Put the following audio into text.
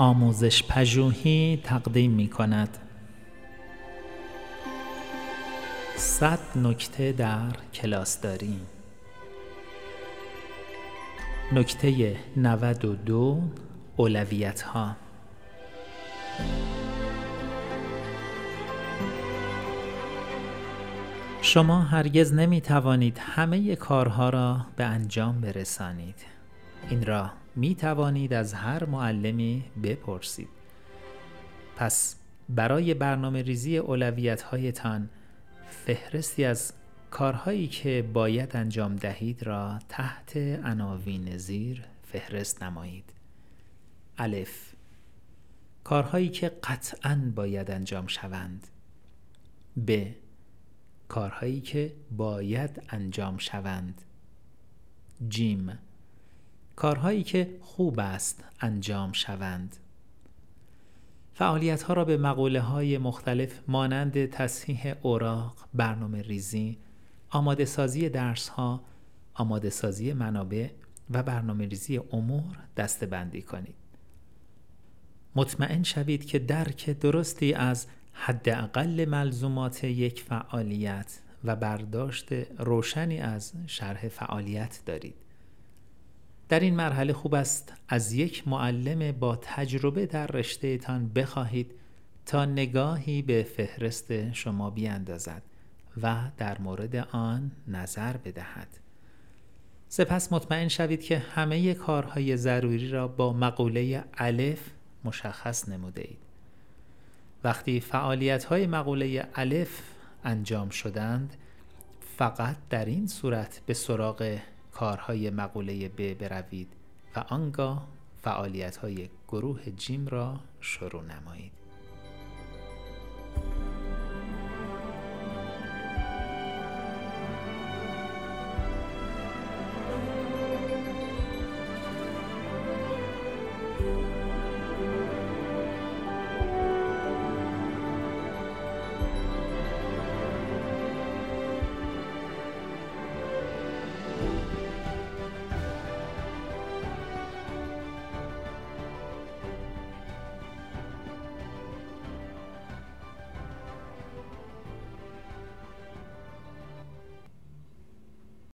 آموزش پژوهی تقدیم می کند صد نکته در کلاس داریم. نکته 92 اولویت ها شما هرگز نمی توانید همه کارها را به انجام برسانید. این را می توانید از هر معلمی بپرسید. پس برای برنامه ریزی اولویت هایتان فهرستی از کارهایی که باید انجام دهید را تحت عناوین زیر فهرست نمایید. الف. کارهایی که قطعا باید انجام شوند. ب. کارهایی که باید انجام شوند. جیم. کارهایی که خوب است انجام شوند فعالیت ها را به مقوله های مختلف مانند تصحیح اوراق، برنامه ریزی، آماده سازی درس ها، آماده سازی منابع و برنامه ریزی امور دسته بندی کنید. مطمئن شوید که درک درستی از حداقل ملزومات یک فعالیت و برداشت روشنی از شرح فعالیت دارید. در این مرحله خوب است از یک معلم با تجربه در رشته تان بخواهید تا نگاهی به فهرست شما بیاندازد و در مورد آن نظر بدهد. سپس مطمئن شوید که همه کارهای ضروری را با مقوله الف مشخص نموده اید. وقتی فعالیت های مقوله الف انجام شدند فقط در این صورت به سراغ کارهای مقوله ب بروید و آنگاه فعالیت های گروه جیم را شروع نمایید.